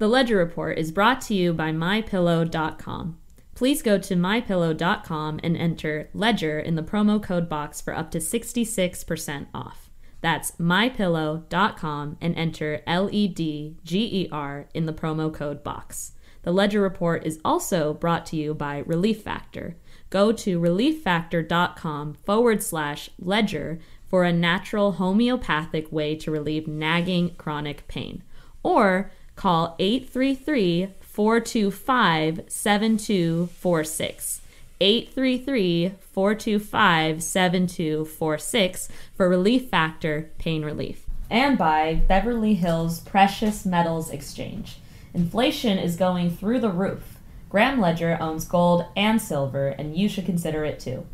The Ledger Report is brought to you by MyPillow.com. Please go to MyPillow.com and enter Ledger in the promo code box for up to 66% off. That's MyPillow.com and enter L-E-D-G-E-R in the promo code box. The Ledger Report is also brought to you by Relief Factor. Go to relieffactor.com forward slash ledger for a natural homeopathic way to relieve nagging chronic pain. Or call 833 425 7246. 833 425 7246 for Relief Factor Pain Relief. And by Beverly Hills Precious Metals Exchange. Inflation is going through the roof. Graham Ledger owns gold and silver, and you should consider it too.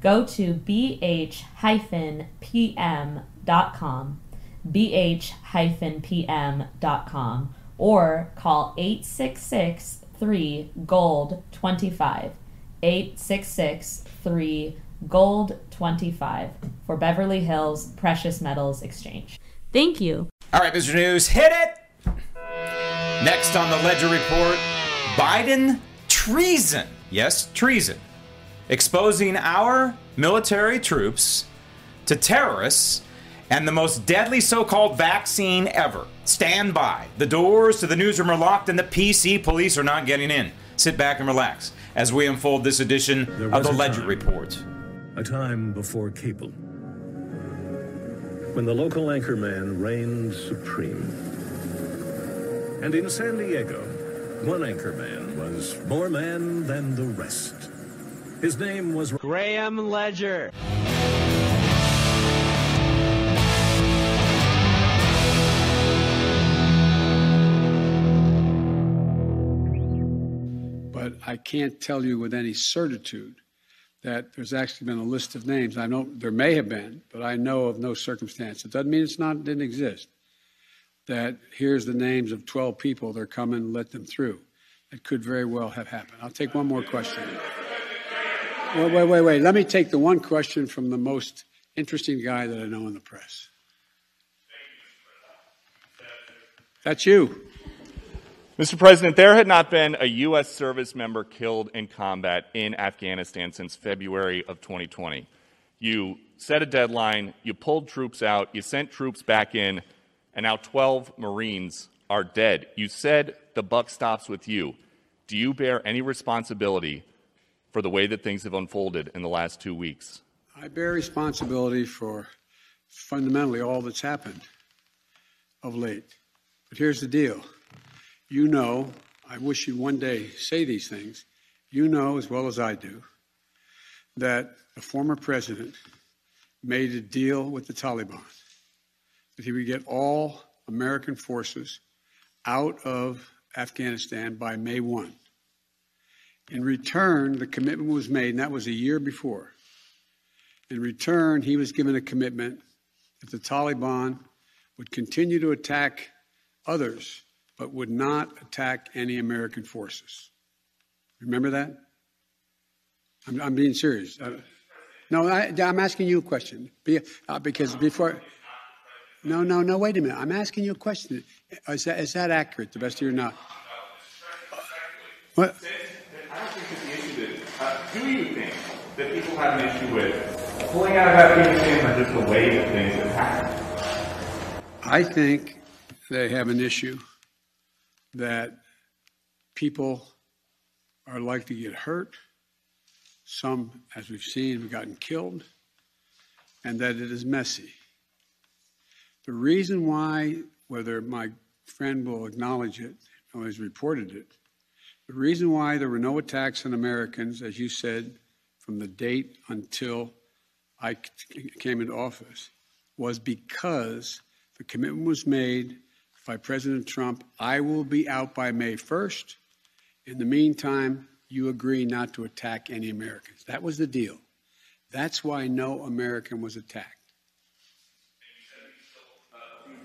Go to bh-pm.com, bh-pm.com, or call 866 3 Gold 25. 866 3 Gold 25 for Beverly Hills Precious Metals Exchange. Thank you. All right, Mr. News, hit it! Next on the Ledger Report Biden treason. Yes, treason. Exposing our military troops to terrorists and the most deadly so called vaccine ever. Stand by. The doors to the newsroom are locked and the PC police are not getting in. Sit back and relax as we unfold this edition of the Ledger time, Report. A time before cable. When the local anchorman reigned supreme. And in San Diego, one anchorman was more man than the rest. His name was Graham Ledger. I can't tell you with any certitude that there's actually been a list of names. I know there may have been, but I know of no circumstance. It doesn't mean it's not didn't exist. That here's the names of 12 people. They're coming. Let them through. It could very well have happened. I'll take one more question. Wait, wait, wait, wait. Let me take the one question from the most interesting guy that I know in the press. That's you. Mr. President, there had not been a U.S. service member killed in combat in Afghanistan since February of 2020. You set a deadline, you pulled troops out, you sent troops back in, and now 12 Marines are dead. You said the buck stops with you. Do you bear any responsibility for the way that things have unfolded in the last two weeks? I bear responsibility for fundamentally all that's happened of late. But here's the deal you know, I wish you'd one day say these things. You know as well as I do that the former president made a deal with the Taliban that he would get all American forces out of Afghanistan by May 1. In return, the commitment was made, and that was a year before. In return, he was given a commitment that the Taliban would continue to attack others but would not attack any American forces. Remember that? I'm, I'm being serious. Uh, no, I, am asking you a question. Be, uh, because before. No, no, no, wait a minute. I'm asking you a question. Is that, is that accurate, the best of your knowledge? What? I don't think the issue is, uh, do you think that people have an issue with pulling out of Afghanistan or just the way that things have happened? I think they have an issue that people are likely to get hurt. Some, as we've seen, have gotten killed, and that it is messy. The reason why, whether my friend will acknowledge it or has reported it, the reason why there were no attacks on Americans, as you said, from the date until I came into office, was because the commitment was made by President Trump, I will be out by May 1st, In the meantime, you agree not to attack any Americans. That was the deal. That's why no American was attacked.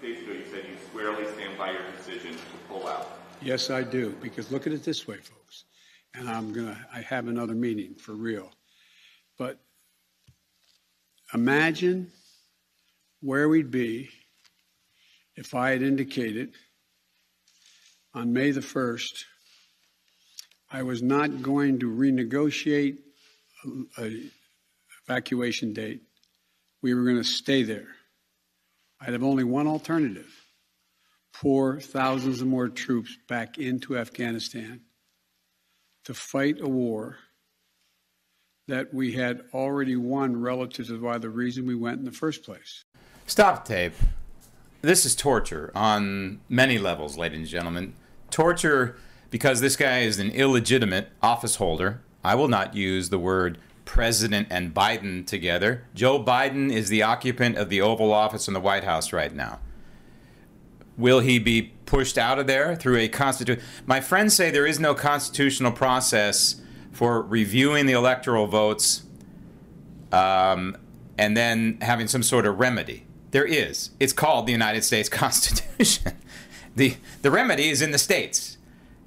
days ago, you said you squarely stand by your decision to pull out. Yes, I do. Because look at it this way, folks. And I'm gonna. I have another meeting for real. But imagine where we'd be if I had indicated on May the 1st I was not going to renegotiate a, a evacuation date. We were going to stay there. I'd have only one alternative pour thousands of more troops back into Afghanistan to fight a war that we had already won relative to why the reason we went in the first place. Stop tape. This is torture on many levels, ladies and gentlemen. Torture because this guy is an illegitimate office holder. I will not use the word President and Biden together. Joe Biden is the occupant of the Oval Office in the White House right now. Will he be pushed out of there through a constitution? My friends say there is no constitutional process for reviewing the electoral votes um, and then having some sort of remedy. There is. It's called the United States Constitution. the The remedy is in the states,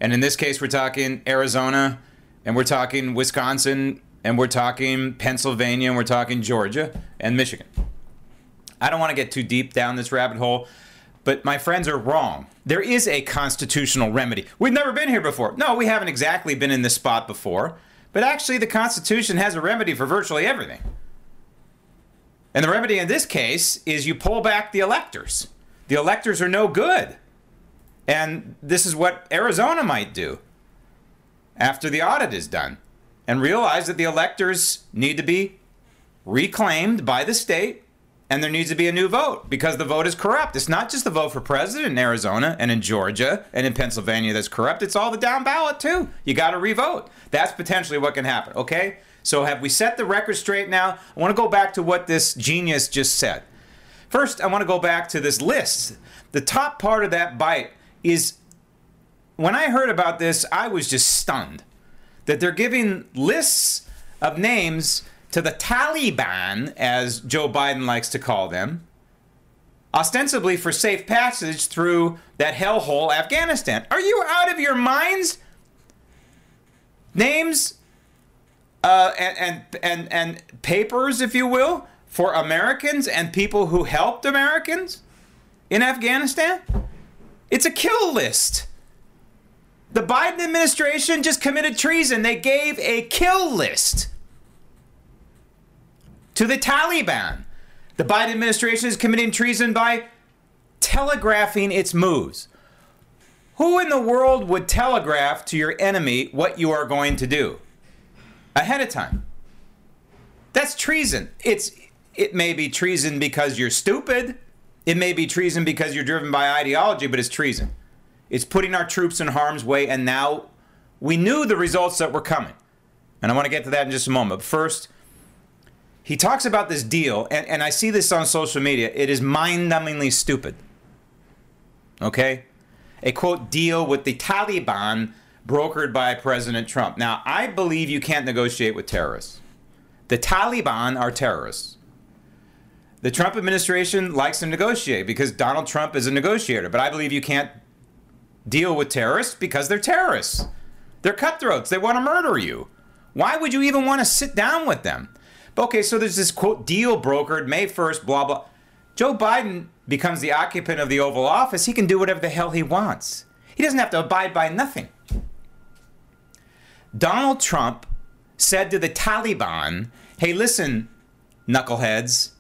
and in this case, we're talking Arizona, and we're talking Wisconsin, and we're talking Pennsylvania, and we're talking Georgia and Michigan. I don't want to get too deep down this rabbit hole, but my friends are wrong. There is a constitutional remedy. We've never been here before. No, we haven't exactly been in this spot before, but actually, the Constitution has a remedy for virtually everything. And the remedy in this case is you pull back the electors. The electors are no good. And this is what Arizona might do after the audit is done and realize that the electors need to be reclaimed by the state and there needs to be a new vote because the vote is corrupt. It's not just the vote for president in Arizona and in Georgia and in Pennsylvania that's corrupt, it's all the down ballot too. You got to revote. That's potentially what can happen, okay? So have we set the record straight now? I want to go back to what this genius just said. First, I want to go back to this list. The top part of that bite is when I heard about this, I was just stunned that they're giving lists of names to the Taliban, as Joe Biden likes to call them, ostensibly for safe passage through that hellhole Afghanistan. Are you out of your minds? Names uh, and, and and and papers, if you will, for Americans and people who helped Americans in Afghanistan. It's a kill list. The Biden administration just committed treason. They gave a kill list to the Taliban. The Biden administration is committing treason by telegraphing its moves. Who in the world would telegraph to your enemy what you are going to do ahead of time? That's treason. It's it may be treason because you're stupid. It may be treason because you're driven by ideology, but it's treason. It's putting our troops in harm's way, and now we knew the results that were coming. And I want to get to that in just a moment. But first, he talks about this deal, and, and I see this on social media. It is mind numbingly stupid. Okay? A quote deal with the Taliban brokered by President Trump. Now, I believe you can't negotiate with terrorists. The Taliban are terrorists. The Trump administration likes to negotiate because Donald Trump is a negotiator, but I believe you can't deal with terrorists because they're terrorists. They're cutthroats. They want to murder you. Why would you even want to sit down with them? Okay, so there's this quote deal brokered May 1st, blah, blah. Joe Biden becomes the occupant of the Oval Office. He can do whatever the hell he wants. He doesn't have to abide by nothing. Donald Trump said to the Taliban, hey, listen, knuckleheads,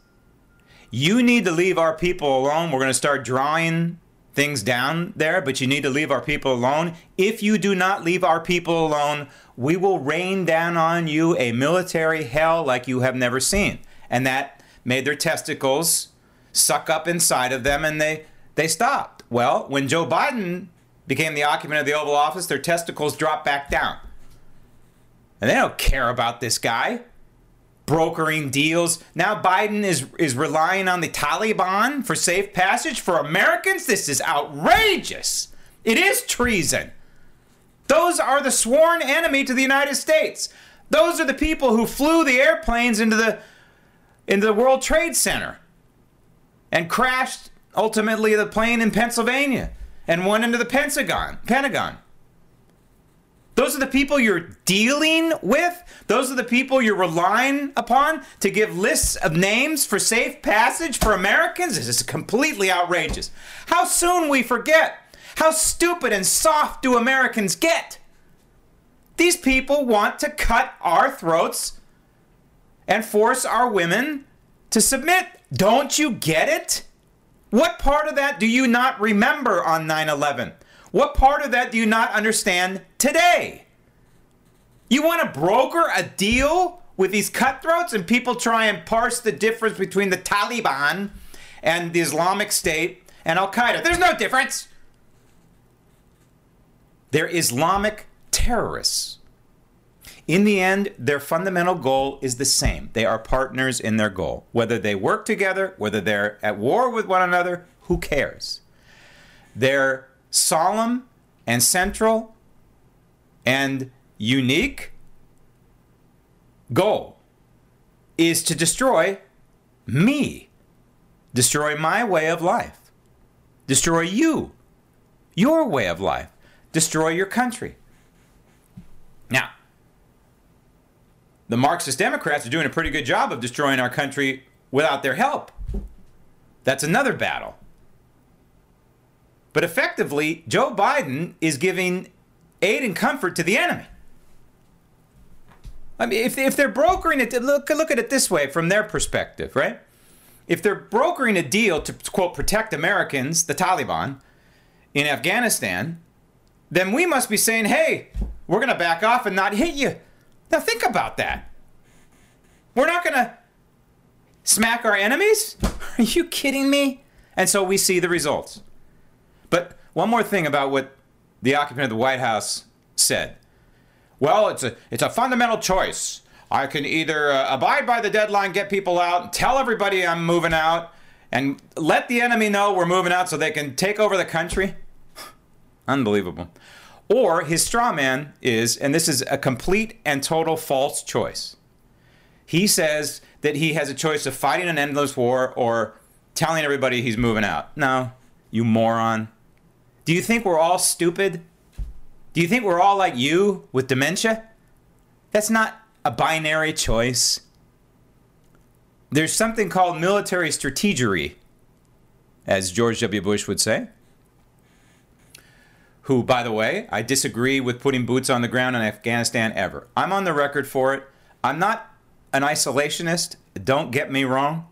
you need to leave our people alone. We're going to start drawing things down there, but you need to leave our people alone. If you do not leave our people alone, we will rain down on you a military hell like you have never seen. And that made their testicles suck up inside of them and they, they stopped. Well, when Joe Biden became the occupant of the Oval Office, their testicles dropped back down. And they don't care about this guy brokering deals. Now Biden is is relying on the Taliban for safe passage for Americans. This is outrageous. It is treason. Those are the sworn enemy to the United States. Those are the people who flew the airplanes into the into the World Trade Center and crashed ultimately the plane in Pennsylvania and went into the Pentagon. Pentagon. Those are the people you're dealing with. Those are the people you're relying upon to give lists of names for safe passage for Americans. This is completely outrageous. How soon we forget. How stupid and soft do Americans get? These people want to cut our throats and force our women to submit. Don't you get it? What part of that do you not remember on 9 11? What part of that do you not understand today? You want to broker a deal with these cutthroats and people try and parse the difference between the Taliban and the Islamic State and Al Qaeda. There's no difference. They're Islamic terrorists. In the end, their fundamental goal is the same. They are partners in their goal. Whether they work together, whether they're at war with one another, who cares? They're solemn and central and unique goal is to destroy me, destroy my way of life, destroy you, your way of life, destroy your country. Now, the Marxist Democrats are doing a pretty good job of destroying our country without their help. That's another battle. But effectively, Joe Biden is giving aid and comfort to the enemy. I mean, if, if they're brokering it, look, look at it this way from their perspective, right? If they're brokering a deal to, quote, protect Americans, the Taliban, in Afghanistan, then we must be saying, hey, we're going to back off and not hit you. Now think about that. We're not going to smack our enemies? Are you kidding me? And so we see the results. But one more thing about what the occupant of the White House said. Well, it's a it's a fundamental choice. I can either uh, abide by the deadline, get people out, tell everybody I'm moving out, and let the enemy know we're moving out so they can take over the country. Unbelievable. Or his straw man is, and this is a complete and total false choice. He says that he has a choice of fighting an endless war or telling everybody he's moving out. No, you moron. Do you think we're all stupid? Do you think we're all like you with dementia? That's not a binary choice. There's something called military strategery, as George W. Bush would say. Who, by the way, I disagree with putting boots on the ground in Afghanistan ever. I'm on the record for it. I'm not an isolationist, don't get me wrong.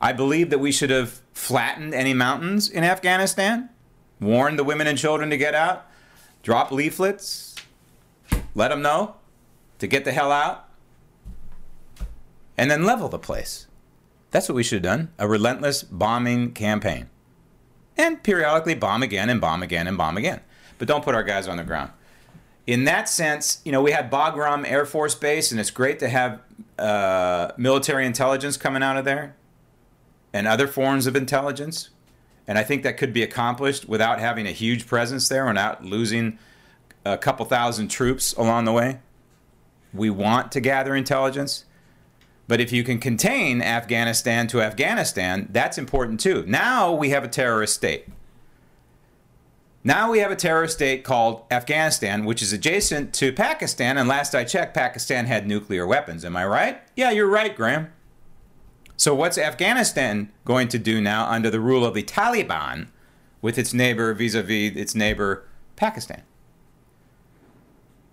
I believe that we should have flattened any mountains in Afghanistan warn the women and children to get out, drop leaflets, let them know to get the hell out, and then level the place. That's what we should have done a relentless bombing campaign. And periodically bomb again and bomb again and bomb again. But don't put our guys on the ground. In that sense, you know, we had Bagram Air Force Base, and it's great to have uh, military intelligence coming out of there and other forms of intelligence. And I think that could be accomplished without having a huge presence there, without losing a couple thousand troops along the way. We want to gather intelligence. But if you can contain Afghanistan to Afghanistan, that's important too. Now we have a terrorist state. Now we have a terrorist state called Afghanistan, which is adjacent to Pakistan. And last I checked, Pakistan had nuclear weapons. Am I right? Yeah, you're right, Graham. So, what's Afghanistan going to do now under the rule of the Taliban with its neighbor vis a vis its neighbor Pakistan?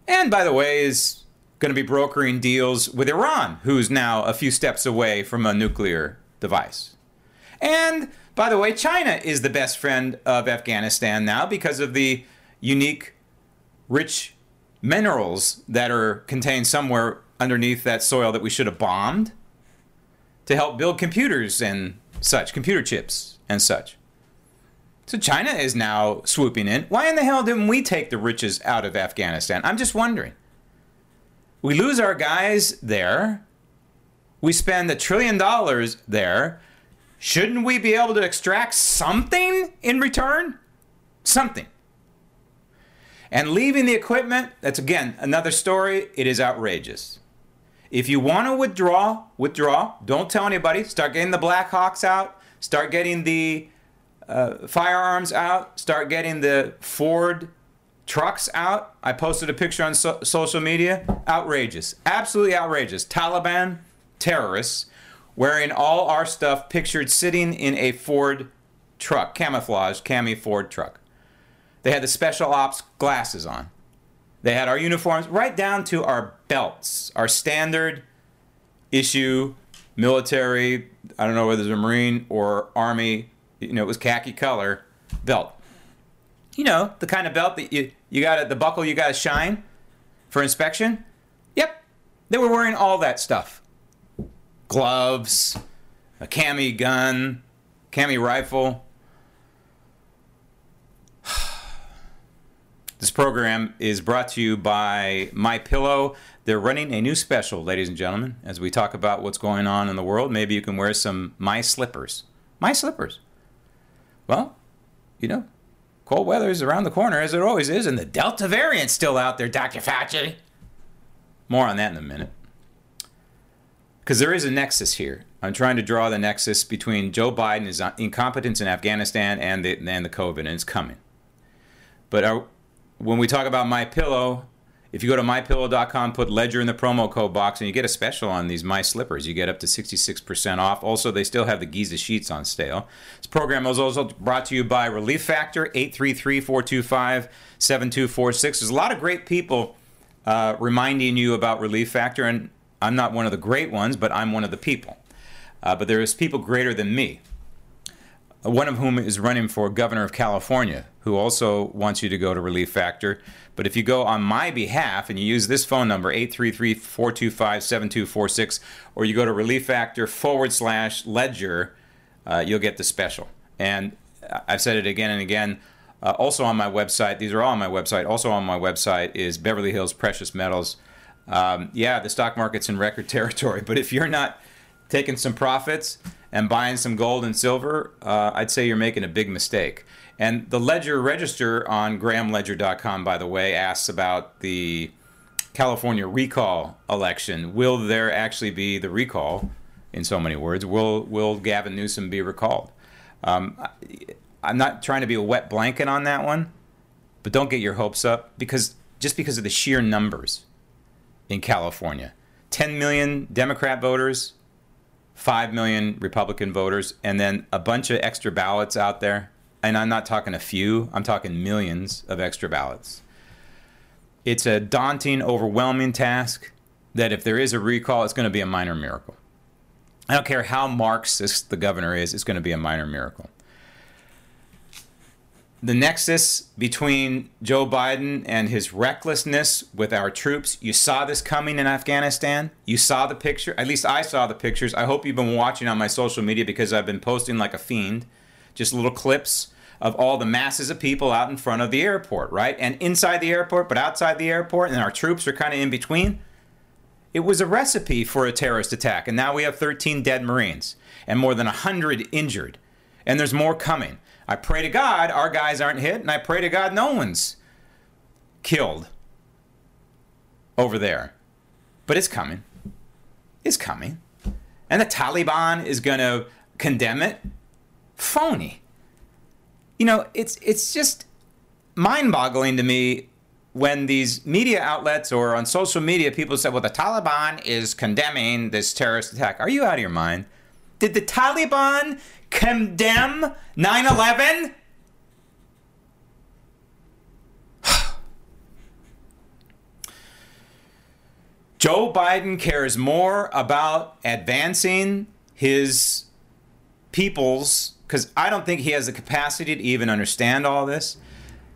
And by the way, is going to be brokering deals with Iran, who's now a few steps away from a nuclear device. And by the way, China is the best friend of Afghanistan now because of the unique, rich minerals that are contained somewhere underneath that soil that we should have bombed to help build computers and such, computer chips and such. So China is now swooping in. Why in the hell didn't we take the riches out of Afghanistan? I'm just wondering. We lose our guys there. We spend a trillion dollars there. Shouldn't we be able to extract something in return? Something. And leaving the equipment, that's again another story. It is outrageous. If you want to withdraw, withdraw. Don't tell anybody. Start getting the Blackhawks out. Start getting the uh, firearms out. Start getting the Ford trucks out. I posted a picture on so- social media. Outrageous. Absolutely outrageous. Taliban terrorists wearing all our stuff pictured sitting in a Ford truck, camouflage, cami Ford truck. They had the special ops glasses on. They had our uniforms right down to our belts, our standard issue military, I don't know whether it's a Marine or Army, you know, it was khaki color belt. You know, the kind of belt that you, you got the buckle you got to shine for inspection. Yep, they were wearing all that stuff gloves, a cami gun, cami rifle. This program is brought to you by My Pillow. They're running a new special, ladies and gentlemen, as we talk about what's going on in the world. Maybe you can wear some My Slippers. My Slippers. Well, you know, cold weather is around the corner as it always is, and the Delta variant's still out there, Dr. Fauci. More on that in a minute. Because there is a nexus here. I'm trying to draw the nexus between Joe Biden's uh, incompetence in Afghanistan and the, and the COVID, and it's coming. But our, when we talk about my pillow if you go to mypillow.com put ledger in the promo code box and you get a special on these my slippers. You get up to 66% off. Also they still have the giza sheets on sale. This program was also brought to you by relief factor 833-425-7246 there's a lot of great people uh, reminding you about relief factor and i'm not one of the great ones but i'm one of the people. Uh, but there is people greater than me one of whom is running for governor of California, who also wants you to go to Relief Factor. But if you go on my behalf and you use this phone number, 833 425 7246, or you go to Relief Factor forward slash ledger, uh, you'll get the special. And I've said it again and again. Uh, also on my website, these are all on my website. Also on my website is Beverly Hills Precious Metals. Um, yeah, the stock market's in record territory, but if you're not taking some profits, and buying some gold and silver, uh, I'd say you're making a big mistake. And the Ledger Register on grahamledger.com, by the way, asks about the California recall election. Will there actually be the recall? In so many words, will will Gavin Newsom be recalled? Um, I'm not trying to be a wet blanket on that one, but don't get your hopes up because just because of the sheer numbers in California, 10 million Democrat voters, 5 million Republican voters, and then a bunch of extra ballots out there. And I'm not talking a few, I'm talking millions of extra ballots. It's a daunting, overwhelming task that if there is a recall, it's going to be a minor miracle. I don't care how Marxist the governor is, it's going to be a minor miracle the nexus between Joe Biden and his recklessness with our troops. You saw this coming in Afghanistan. You saw the picture. At least I saw the pictures. I hope you've been watching on my social media because I've been posting like a fiend, just little clips of all the masses of people out in front of the airport, right? And inside the airport, but outside the airport, and our troops are kind of in between. It was a recipe for a terrorist attack. And now we have 13 dead Marines and more than 100 injured. And there's more coming. I pray to God our guys aren't hit, and I pray to God no one's killed over there. But it's coming. It's coming. And the Taliban is going to condemn it. Phony. You know, it's it's just mind-boggling to me when these media outlets or on social media people say, "Well, the Taliban is condemning this terrorist attack." Are you out of your mind? Did the Taliban condemn 9 11? Joe Biden cares more about advancing his people's, because I don't think he has the capacity to even understand all this.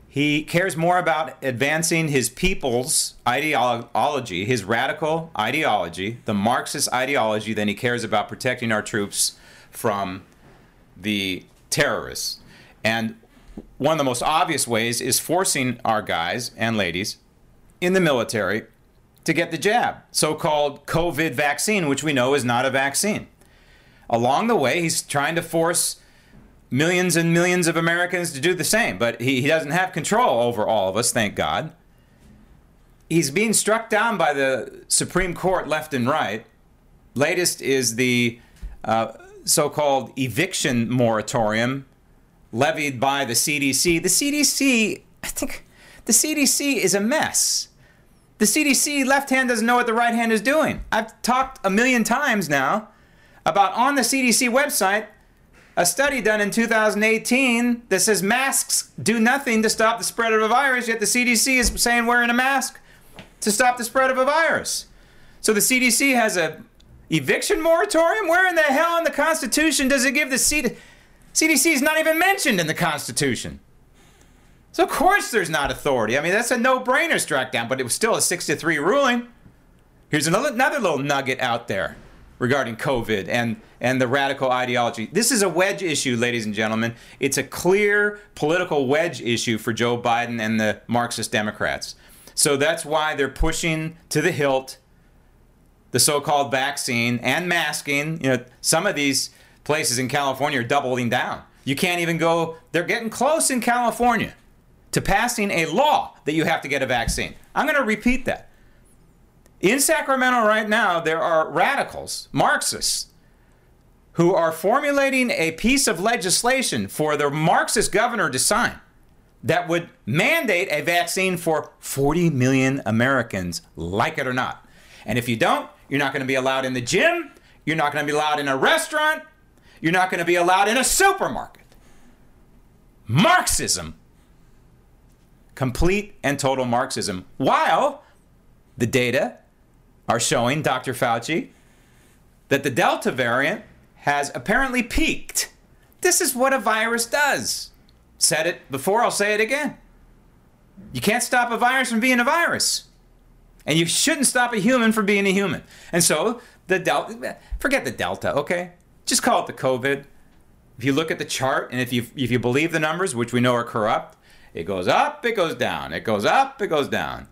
He cares more about advancing his people's ideology, his radical ideology, the Marxist ideology, than he cares about protecting our troops from the terrorists. And one of the most obvious ways is forcing our guys and ladies in the military to get the jab, so called COVID vaccine, which we know is not a vaccine. Along the way, he's trying to force millions and millions of Americans to do the same, but he, he doesn't have control over all of us, thank God. He's being struck down by the Supreme Court left and right. Latest is the uh, so called eviction moratorium levied by the CDC. The CDC, I think the CDC is a mess. The CDC left hand doesn't know what the right hand is doing. I've talked a million times now about on the CDC website a study done in 2018 that says masks do nothing to stop the spread of a virus, yet the CDC is saying wearing a mask to stop the spread of a virus. So the CDC has a eviction moratorium? Where in the hell in the Constitution does it give the CDC? CDC is not even mentioned in the Constitution. So of course there's not authority. I mean that's a no-brainer struck down, but it was still a six to three ruling. Here's another another little nugget out there regarding COVID and, and the radical ideology. This is a wedge issue, ladies and gentlemen. It's a clear political wedge issue for Joe Biden and the Marxist Democrats. So that's why they're pushing to the hilt the so-called vaccine and masking. You know, some of these places in California are doubling down. You can't even go. They're getting close in California to passing a law that you have to get a vaccine. I'm going to repeat that. In Sacramento right now, there are radicals, Marxists, who are formulating a piece of legislation for the Marxist governor to sign that would mandate a vaccine for 40 million Americans, like it or not. And if you don't, you're not going to be allowed in the gym, you're not going to be allowed in a restaurant, you're not going to be allowed in a supermarket. Marxism. Complete and total Marxism. While the data are showing, Dr. Fauci, that the Delta variant has apparently peaked. This is what a virus does. Said it before, I'll say it again. You can't stop a virus from being a virus. And you shouldn't stop a human from being a human. And so the Delta, forget the Delta, okay? Just call it the COVID. If you look at the chart and if you if you believe the numbers, which we know are corrupt, it goes up, it goes down, it goes up, it goes down.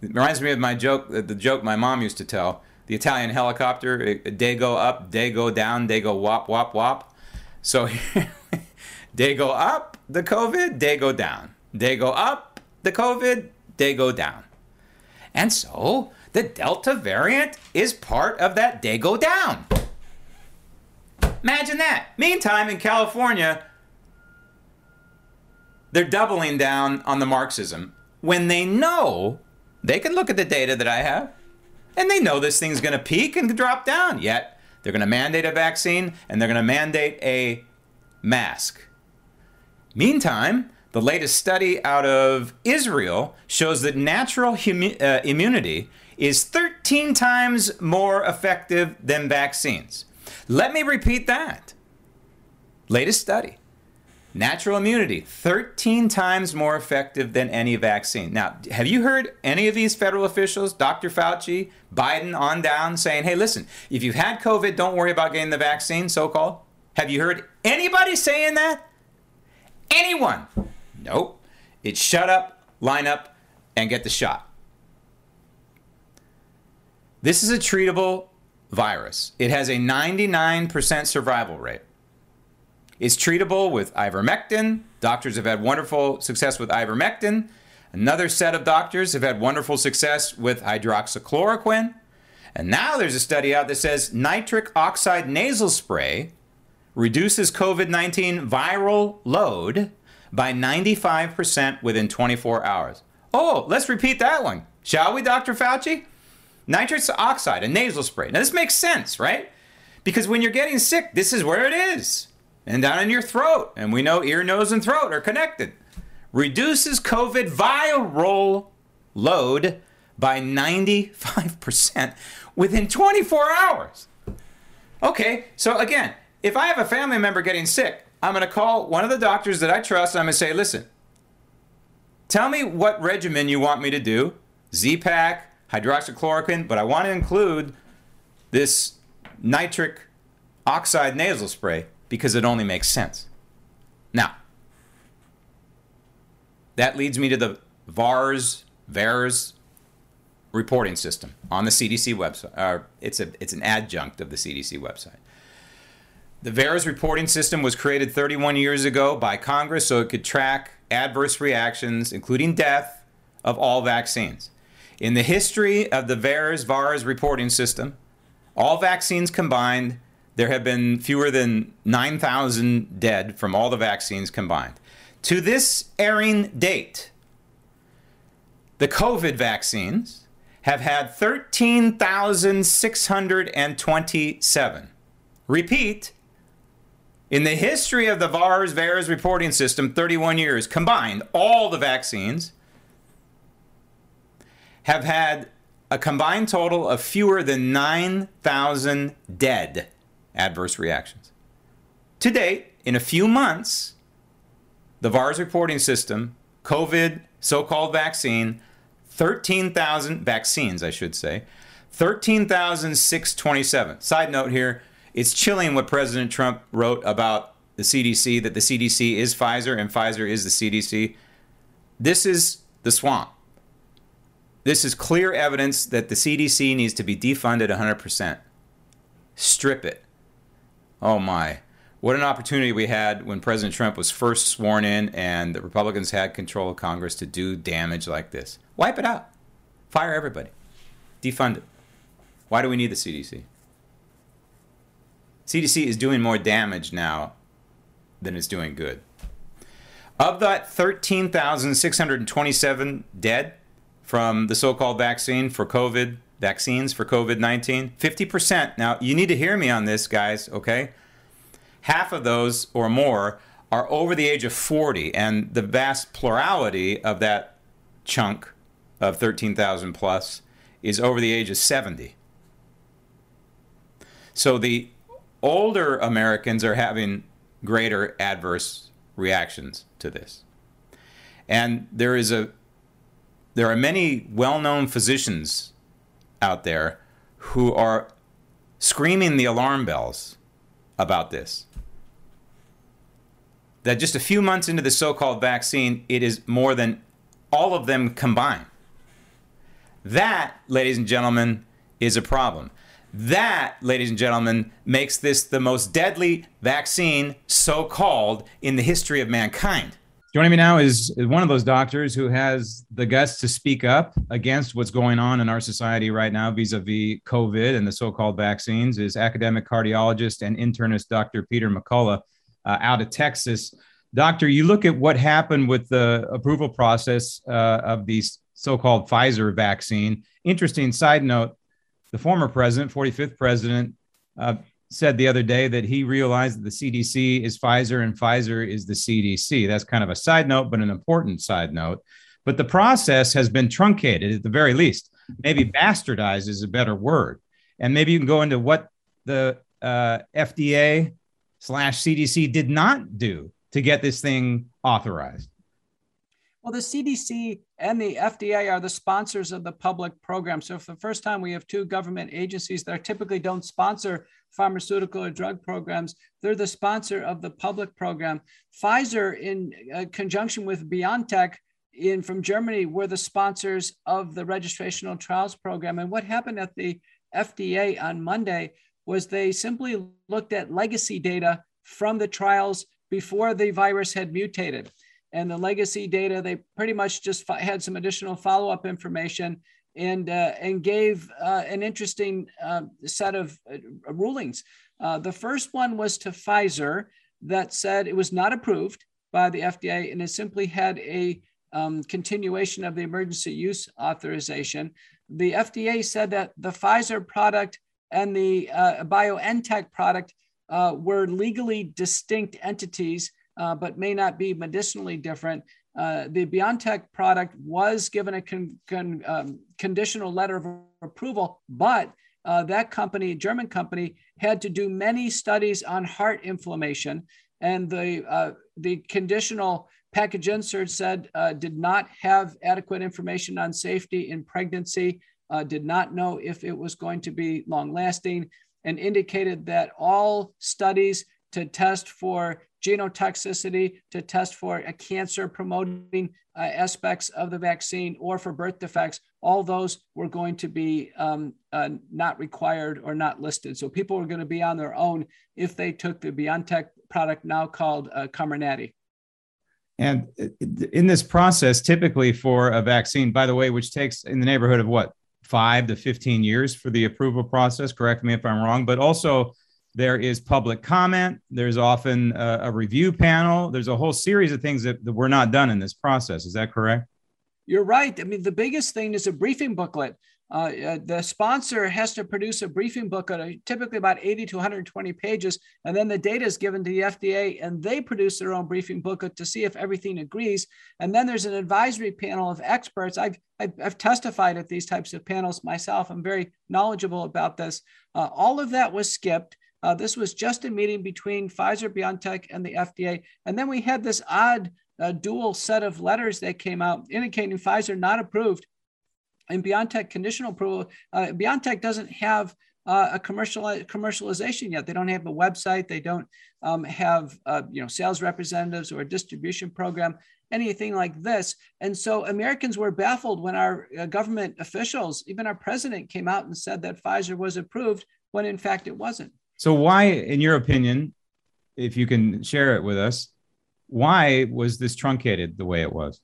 It reminds me of my joke, uh, the joke my mom used to tell. The Italian helicopter, they go up, they go down, they go wop, wop, wop. So they go up, the COVID, they go down. They go up, the COVID, they go down. And so the Delta variant is part of that day go down. Imagine that. Meantime, in California, they're doubling down on the Marxism when they know they can look at the data that I have, and they know this thing's going to peak and drop down. Yet, they're going to mandate a vaccine and they're going to mandate a mask. Meantime, the latest study out of Israel shows that natural uh, immunity is 13 times more effective than vaccines. Let me repeat that. Latest study Natural immunity, 13 times more effective than any vaccine. Now, have you heard any of these federal officials, Dr. Fauci, Biden on down, saying, hey, listen, if you've had COVID, don't worry about getting the vaccine, so called? Have you heard anybody saying that? Anyone? Nope. It's shut up, line up, and get the shot. This is a treatable virus. It has a 99% survival rate It's treatable with ivermectin. Doctors have had wonderful success with ivermectin. Another set of doctors have had wonderful success with hydroxychloroquine. And now there's a study out that says nitric oxide nasal spray reduces COVID 19 viral load by 95% within 24 hours. Oh, let's repeat that one, shall we, Dr. Fauci? Nitric oxide, a nasal spray. Now, this makes sense, right? Because when you're getting sick, this is where it is and down in your throat. And we know ear, nose, and throat are connected. Reduces COVID viral load by 95% within 24 hours. Okay, so again, if I have a family member getting sick, I'm going to call one of the doctors that I trust I'm going to say, listen, tell me what regimen you want me to do Z-Pak, hydroxychloroquine, but I want to include this nitric oxide nasal spray because it only makes sense. Now, that leads me to the VARS, VAERS reporting system on the CDC website. Uh, it's, a, it's an adjunct of the CDC website. The VAERS reporting system was created 31 years ago by Congress so it could track adverse reactions, including death, of all vaccines. In the history of the VAERS VAERS reporting system, all vaccines combined, there have been fewer than 9,000 dead from all the vaccines combined. To this airing date, the COVID vaccines have had 13,627. Repeat, in the history of the VAERS VAERS reporting system, 31 years combined, all the vaccines have had a combined total of fewer than 9,000 dead adverse reactions. To date, in a few months, the VAERS reporting system, COVID so called vaccine, 13,000 vaccines, I should say, 13,627. Side note here it's chilling what President Trump wrote about the CDC, that the CDC is Pfizer and Pfizer is the CDC. This is the swamp. This is clear evidence that the CDC needs to be defunded 100%. Strip it. Oh my. What an opportunity we had when President Trump was first sworn in and the Republicans had control of Congress to do damage like this. Wipe it out. Fire everybody. Defund it. Why do we need the CDC? CDC is doing more damage now than it's doing good. Of that 13,627 dead from the so called vaccine for COVID, vaccines for COVID 19, 50%. Now, you need to hear me on this, guys, okay? Half of those or more are over the age of 40, and the vast plurality of that chunk of 13,000 plus is over the age of 70. So the older Americans are having greater adverse reactions to this. And there is a there are many well-known physicians out there who are screaming the alarm bells about this. That just a few months into the so-called vaccine, it is more than all of them combined. That, ladies and gentlemen, is a problem. That, ladies and gentlemen, makes this the most deadly vaccine, so called, in the history of mankind. Joining me now is, one of those doctors who has the guts to speak up against what's going on in our society right now vis a vis COVID and the so called vaccines, is academic cardiologist and internist Dr. Peter McCullough uh, out of Texas. Doctor, you look at what happened with the approval process uh, of the so called Pfizer vaccine. Interesting side note the former president, 45th president, uh, said the other day that he realized that the CDC is Pfizer and Pfizer is the CDC. That's kind of a side note, but an important side note. But the process has been truncated at the very least. Maybe bastardized is a better word. And maybe you can go into what the uh, FDA slash CDC did not do to get this thing authorized. Well, the CDC and the FDA are the sponsors of the public program. So, for the first time, we have two government agencies that typically don't sponsor pharmaceutical or drug programs. They're the sponsor of the public program. Pfizer, in uh, conjunction with BioNTech, in from Germany, were the sponsors of the registrational trials program. And what happened at the FDA on Monday was they simply looked at legacy data from the trials before the virus had mutated and the legacy data, they pretty much just had some additional follow-up information and uh, and gave uh, an interesting uh, set of uh, rulings. Uh, the first one was to Pfizer that said it was not approved by the FDA and it simply had a um, continuation of the emergency use authorization. The FDA said that the Pfizer product and the uh, BioNTech product were legally distinct entities uh, but may not be medicinally different. Uh, the BioNTech product was given a con- con- um, conditional letter of approval, but uh, that company, German company, had to do many studies on heart inflammation, and the uh, the conditional package insert said uh, did not have adequate information on safety in pregnancy, uh, did not know if it was going to be long lasting, and indicated that all studies to test for genotoxicity to test for a cancer promoting uh, aspects of the vaccine or for birth defects, all those were going to be um, uh, not required or not listed. So people were going to be on their own if they took the BioNTech product now called uh, Comirnaty. And in this process, typically for a vaccine, by the way, which takes in the neighborhood of what, five to 15 years for the approval process, correct me if I'm wrong, but also there is public comment. There's often a, a review panel. There's a whole series of things that, that were not done in this process. Is that correct? You're right. I mean, the biggest thing is a briefing booklet. Uh, uh, the sponsor has to produce a briefing booklet, uh, typically about 80 to 120 pages, and then the data is given to the FDA, and they produce their own briefing booklet to see if everything agrees. And then there's an advisory panel of experts. I've I've, I've testified at these types of panels myself. I'm very knowledgeable about this. Uh, all of that was skipped. Uh, this was just a meeting between Pfizer, BioNTech, and the FDA. And then we had this odd uh, dual set of letters that came out indicating Pfizer not approved and BioNTech conditional approval. Uh, BioNTech doesn't have uh, a commercial commercialization yet. They don't have a website. They don't um, have uh, you know sales representatives or a distribution program, anything like this. And so Americans were baffled when our uh, government officials, even our president, came out and said that Pfizer was approved when in fact it wasn't. So, why, in your opinion, if you can share it with us, why was this truncated the way it was?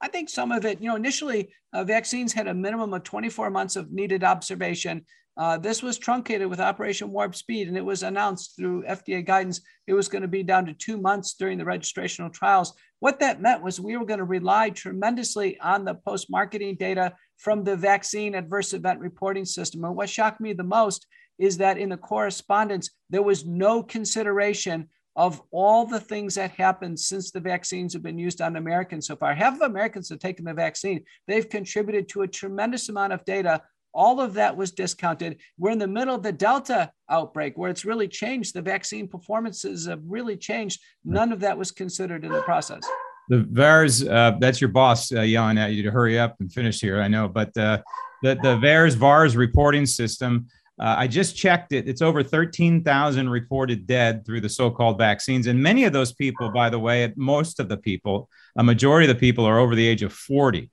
I think some of it, you know, initially uh, vaccines had a minimum of 24 months of needed observation. Uh, this was truncated with Operation Warp Speed, and it was announced through FDA guidance it was going to be down to two months during the registrational trials. What that meant was we were going to rely tremendously on the post marketing data from the vaccine adverse event reporting system. And what shocked me the most is that in the correspondence, there was no consideration of all the things that happened since the vaccines have been used on Americans so far. Half of Americans have taken the vaccine. They've contributed to a tremendous amount of data. All of that was discounted. We're in the middle of the Delta outbreak where it's really changed. The vaccine performances have really changed. None of that was considered in the process. The VARS, uh, that's your boss uh, yelling at you to hurry up and finish here, I know, but uh, the, the VAERS VARS reporting system uh, I just checked it. It's over 13,000 reported dead through the so called vaccines. And many of those people, by the way, most of the people, a majority of the people are over the age of 40.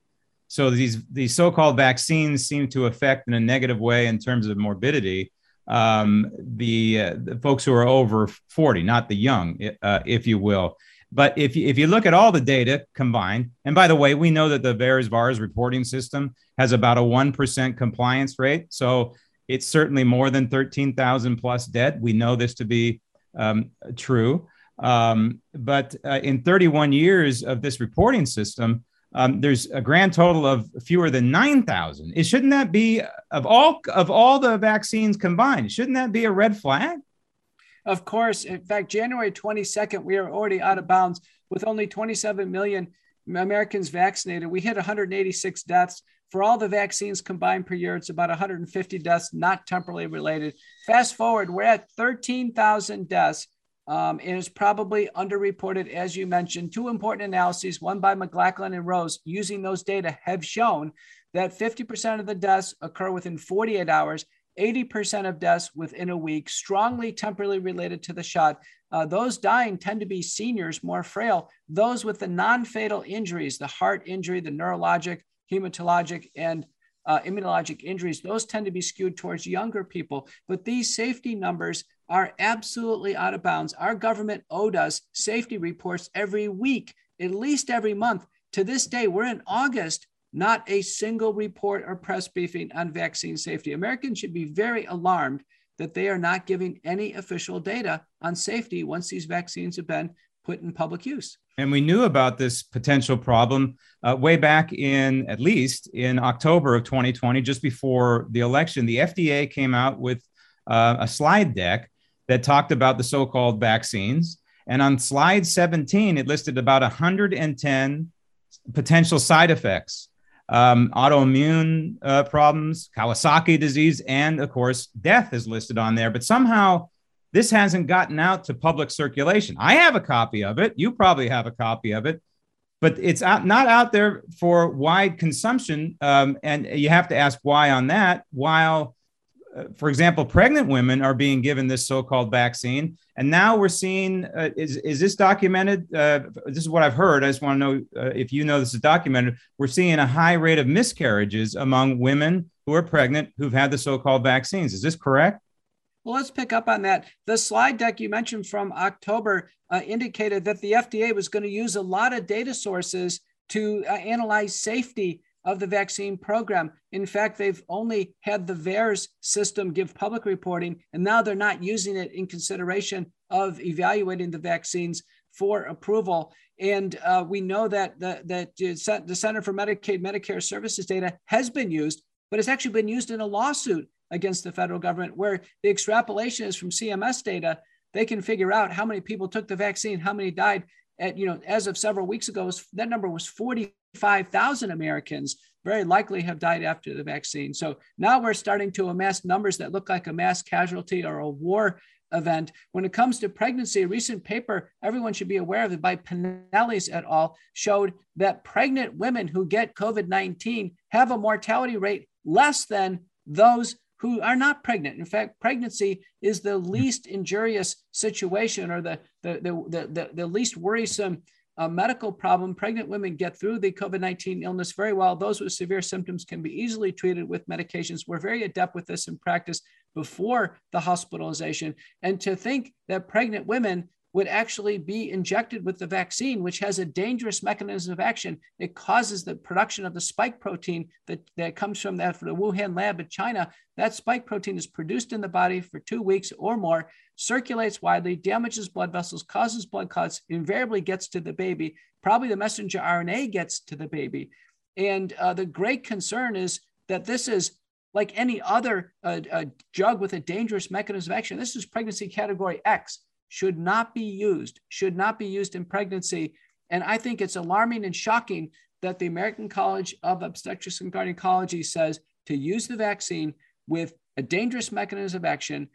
So these, these so called vaccines seem to affect in a negative way in terms of morbidity um, the, uh, the, folks who are over 40, not the young, uh, if you will. But if you, if you look at all the data combined, and by the way, we know that the VAERS VARS reporting system has about a 1% compliance rate. So it's certainly more than 13,000 plus dead. We know this to be um, true. Um, but uh, in 31 years of this reporting system, um, there's a grand total of fewer than 9,000. It shouldn't that be of all of all the vaccines combined? Shouldn't that be a red flag? Of course. In fact, January 22nd, we are already out of bounds with only 27 million Americans vaccinated. We hit 186 deaths. For all the vaccines combined per year, it's about 150 deaths, not temporally related. Fast forward, we're at 13,000 deaths. Um, and it's probably underreported, as you mentioned. Two important analyses, one by McLachlan and Rose, using those data, have shown that 50% of the deaths occur within 48 hours, 80% of deaths within a week, strongly temporally related to the shot. Uh, those dying tend to be seniors, more frail. Those with the non fatal injuries, the heart injury, the neurologic, hematologic, and uh, immunologic injuries, those tend to be skewed towards younger people. But these safety numbers are absolutely out of bounds. Our government owed us safety reports every week, at least every month. To this day, we're in August, not a single report or press briefing on vaccine safety. Americans should be very alarmed that they are not giving any official data on safety once these vaccines have been put in public use. And we knew about this potential problem uh, way back in, at least in October of 2020, just before the election. The FDA came out with uh, a slide deck that talked about the so called vaccines. And on slide 17, it listed about 110 potential side effects um, autoimmune uh, problems, Kawasaki disease, and of course, death is listed on there. But somehow this hasn't gotten out to public circulation. I have a copy of it. You probably have a copy of it, but it's out, not out there for wide consumption. Um, and you have to ask why on that, while uh, for example, pregnant women are being given this so-called vaccine, and now we're seeing uh, is is this documented? Uh, this is what I've heard. I just want to know uh, if you know this is documented. We're seeing a high rate of miscarriages among women who are pregnant who've had the so-called vaccines. Is this correct? Well, let's pick up on that. The slide deck you mentioned from October uh, indicated that the FDA was going to use a lot of data sources to uh, analyze safety of the vaccine program. In fact, they've only had the VAERS system give public reporting, and now they're not using it in consideration of evaluating the vaccines for approval. And uh, we know that the, that the Center for Medicaid Medicare Services data has been used, but it's actually been used in a lawsuit against the federal government where the extrapolation is from CMS data. They can figure out how many people took the vaccine, how many died. At, you know, as of several weeks ago, that number was 45,000 Americans very likely have died after the vaccine. So now we're starting to amass numbers that look like a mass casualty or a war event. When it comes to pregnancy, a recent paper everyone should be aware of it by Pineles et al. showed that pregnant women who get COVID 19 have a mortality rate less than those who are not pregnant. In fact, pregnancy is the hmm. least injurious situation or the, the, the, the, the least worrisome a medical problem, pregnant women get through the COVID 19 illness very well. Those with severe symptoms can be easily treated with medications. We're very adept with this in practice before the hospitalization. And to think that pregnant women would actually be injected with the vaccine, which has a dangerous mechanism of action. It causes the production of the spike protein that, that comes from that from the Wuhan lab in China. That spike protein is produced in the body for two weeks or more, circulates widely, damages blood vessels, causes blood clots, invariably gets to the baby. Probably the messenger RNA gets to the baby. And uh, the great concern is that this is like any other uh, uh, drug with a dangerous mechanism of action. This is pregnancy category X should not be used, should not be used in pregnancy. And I think it's alarming and shocking that the American College of Obstetrics and Gynecology says to use the vaccine with a dangerous mechanism of action,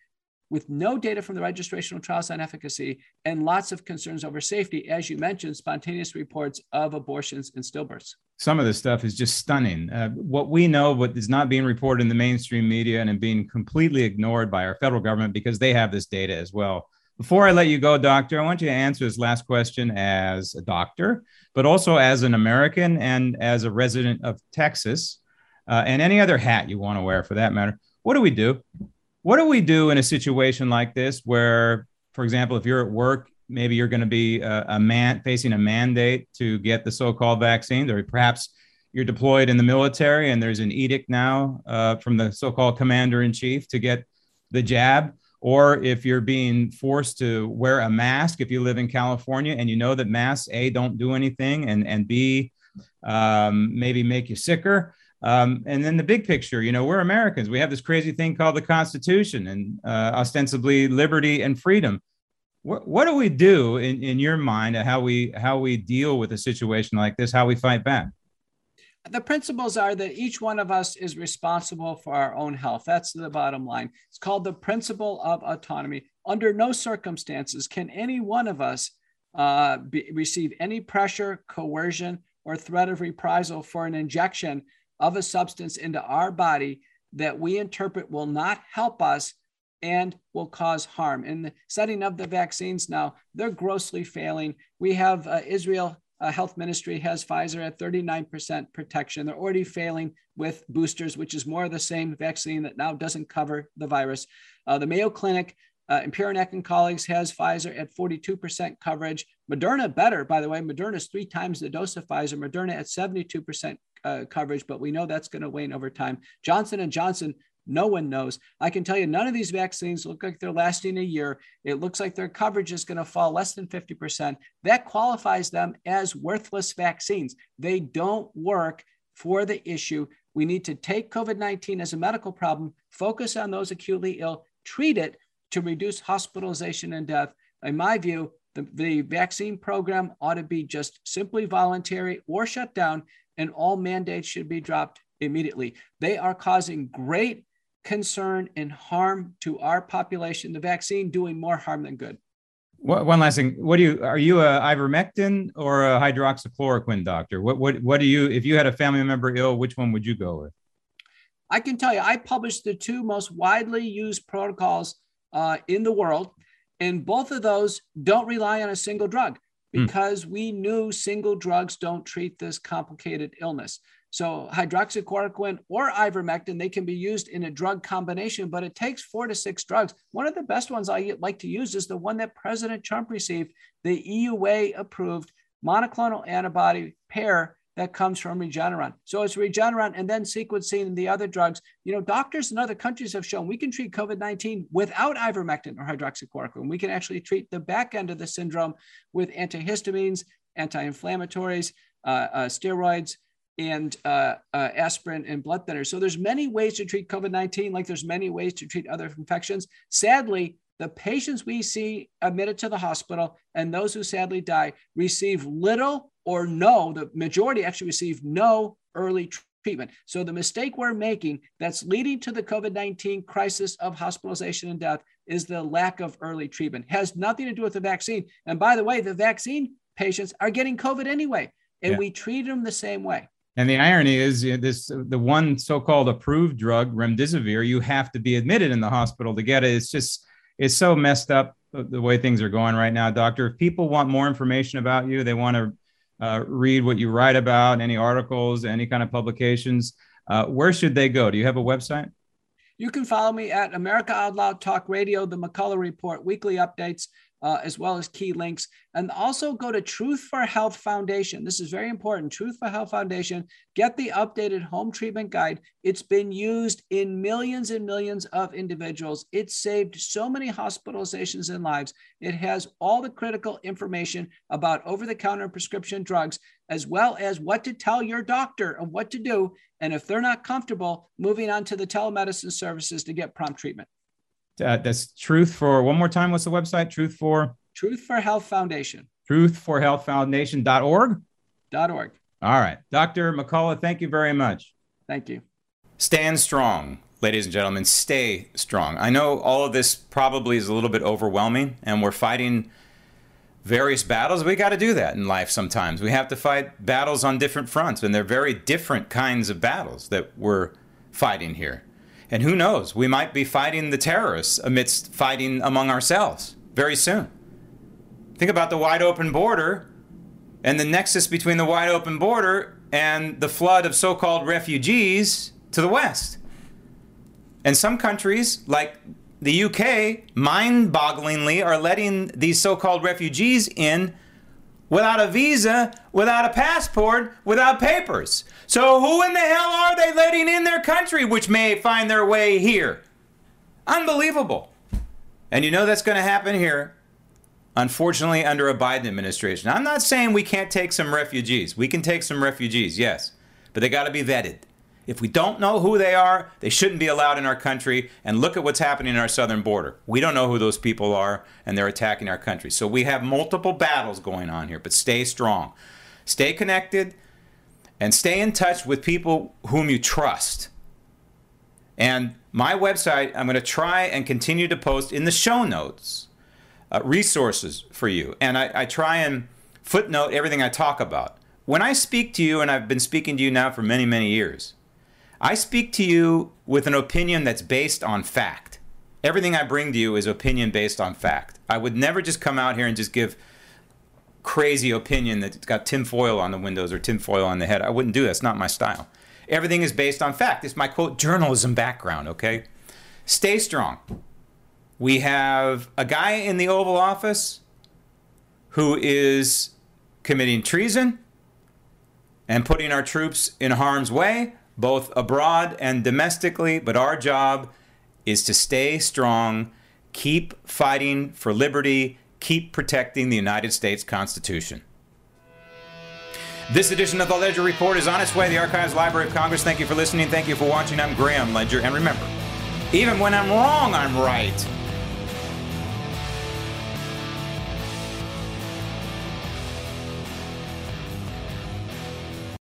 with no data from the registrational trials on efficacy, and lots of concerns over safety, as you mentioned, spontaneous reports of abortions and stillbirths. Some of this stuff is just stunning. Uh, what we know, what is not being reported in the mainstream media and being completely ignored by our federal government because they have this data as well. Before I let you go, doctor, I want you to answer this last question as a doctor, but also as an American and as a resident of Texas, uh, and any other hat you want to wear for that matter. What do we do? What do we do in a situation like this where, for example, if you're at work, maybe you're going to be a, a man facing a mandate to get the so-called vaccine, or perhaps you're deployed in the military and there's an edict now uh, from the so-called commander in chief to get the jab or if you're being forced to wear a mask if you live in California and you know that masks a don't do anything and and b um, maybe make you sicker. Um, and then the big picture, you know, we're Americans. We have this crazy thing called the Constitution and uh, ostensibly liberty and freedom. What, what do we do in, in your mind? How we how we deal with a situation like this? How we fight back? The principles are that each one of us is responsible for our own health. That's the bottom line. It's called the principle of autonomy. Under no circumstances can any one of us uh, be, receive any pressure, coercion, or threat of reprisal for an injection of a substance into our body that we interpret will not help us and will cause harm. In the setting of the vaccines now, they're grossly failing. We have uh, Israel uh, health ministry has Pfizer at 39% protection. They're already failing with boosters, which is more of the same vaccine that now doesn't cover the virus. Uh, the Mayo Clinic, uh, Imperinek and colleagues has Pfizer at 42% coverage. Moderna better, by the way. Moderna is three times the dose of Pfizer. Moderna at 72% uh, coverage, but we know that's going to wane over time. Johnson and Johnson no one knows. I can tell you none of these vaccines look like they're lasting a year. It looks like their coverage is going to fall less than 50%. That qualifies them as worthless vaccines. They don't work for the issue. We need to take COVID 19 as a medical problem, focus on those acutely ill, treat it to reduce hospitalization and death. In my view, the, the vaccine program ought to be just simply voluntary or shut down, and all mandates should be dropped immediately. They are causing great concern and harm to our population. The vaccine doing more harm than good. One last thing. What do you are you a ivermectin or a hydroxychloroquine doctor? What what what do you if you had a family member ill, which one would you go with? I can tell you, I published the two most widely used protocols uh, in the world, and both of those don't rely on a single drug hmm. because mm. we knew single drugs don't treat this complicated illness. So hydroxychloroquine or ivermectin, they can be used in a drug combination, but it takes four to six drugs. One of the best ones I like to use is the one that President Trump received, the EUA approved monoclonal antibody pair that comes from Regeneron. So it's Regeneron and then sequencing the other drugs. You know, doctors in other countries have shown we can treat COVID 19 without ivermectin or hydroxychloroquine. We can actually treat the back end of the syndrome with antihistamines, anti inflammatories, uh, uh, steroids. And uh, uh, aspirin and blood thinners. So there's many ways to treat COVID-19, like there's many ways to treat other infections. Sadly, the patients we see admitted to the hospital and those who sadly die receive little or no, the majority actually receive no early treatment. So the mistake we're making that's leading to the COVID 19 crisis of hospitalization and death is the lack of early treatment. It has nothing to do with the vaccine. And by the way, the vaccine patients are getting COVID anyway, and yeah. we treat them the same way. And the irony is, you know, this the one so-called approved drug, remdesivir, you have to be admitted in the hospital to get it. It's just it's so messed up the way things are going right now, doctor. If people want more information about you, they want to uh, read what you write about, any articles, any kind of publications, uh, where should they go? Do you have a website? You can follow me at America Out Loud Talk Radio, the McCullough Report, weekly updates uh, as well as key links. And also go to Truth for Health Foundation. This is very important. Truth for Health Foundation. Get the updated home treatment guide. It's been used in millions and millions of individuals. It saved so many hospitalizations and lives. It has all the critical information about over the counter prescription drugs, as well as what to tell your doctor and what to do. And if they're not comfortable, moving on to the telemedicine services to get prompt treatment. Uh, that's Truth for one more time. What's the website? Truth for Truth for Health Foundation. Truth for Health Foundation.org. Dot org. All right. Dr. McCullough, thank you very much. Thank you. Stand strong, ladies and gentlemen. Stay strong. I know all of this probably is a little bit overwhelming, and we're fighting various battles. We got to do that in life sometimes. We have to fight battles on different fronts, and they're very different kinds of battles that we're fighting here. And who knows, we might be fighting the terrorists amidst fighting among ourselves very soon. Think about the wide open border and the nexus between the wide open border and the flood of so called refugees to the west. And some countries, like the UK, mind bogglingly are letting these so called refugees in without a visa, without a passport, without papers. So, who in the hell are they letting in their country which may find their way here? Unbelievable. And you know that's going to happen here, unfortunately, under a Biden administration. I'm not saying we can't take some refugees. We can take some refugees, yes, but they got to be vetted. If we don't know who they are, they shouldn't be allowed in our country. And look at what's happening in our southern border. We don't know who those people are, and they're attacking our country. So we have multiple battles going on here, but stay strong. Stay connected and stay in touch with people whom you trust. And my website, I'm going to try and continue to post in the show notes uh, resources for you. And I, I try and footnote everything I talk about. When I speak to you, and I've been speaking to you now for many, many years, I speak to you with an opinion that's based on fact. Everything I bring to you is opinion based on fact. I would never just come out here and just give crazy opinion that's got tinfoil on the windows or tinfoil on the head. I wouldn't do that. It's not my style. Everything is based on fact. It's my quote journalism background, okay? Stay strong. We have a guy in the Oval Office who is committing treason and putting our troops in harm's way both abroad and domestically, but our job is to stay strong, keep fighting for liberty, keep protecting the United States Constitution. This edition of the Ledger Report is on its way. The Archives Library of Congress. Thank you for listening. Thank you for watching. I'm Graham Ledger. And remember, even when I'm wrong, I'm right.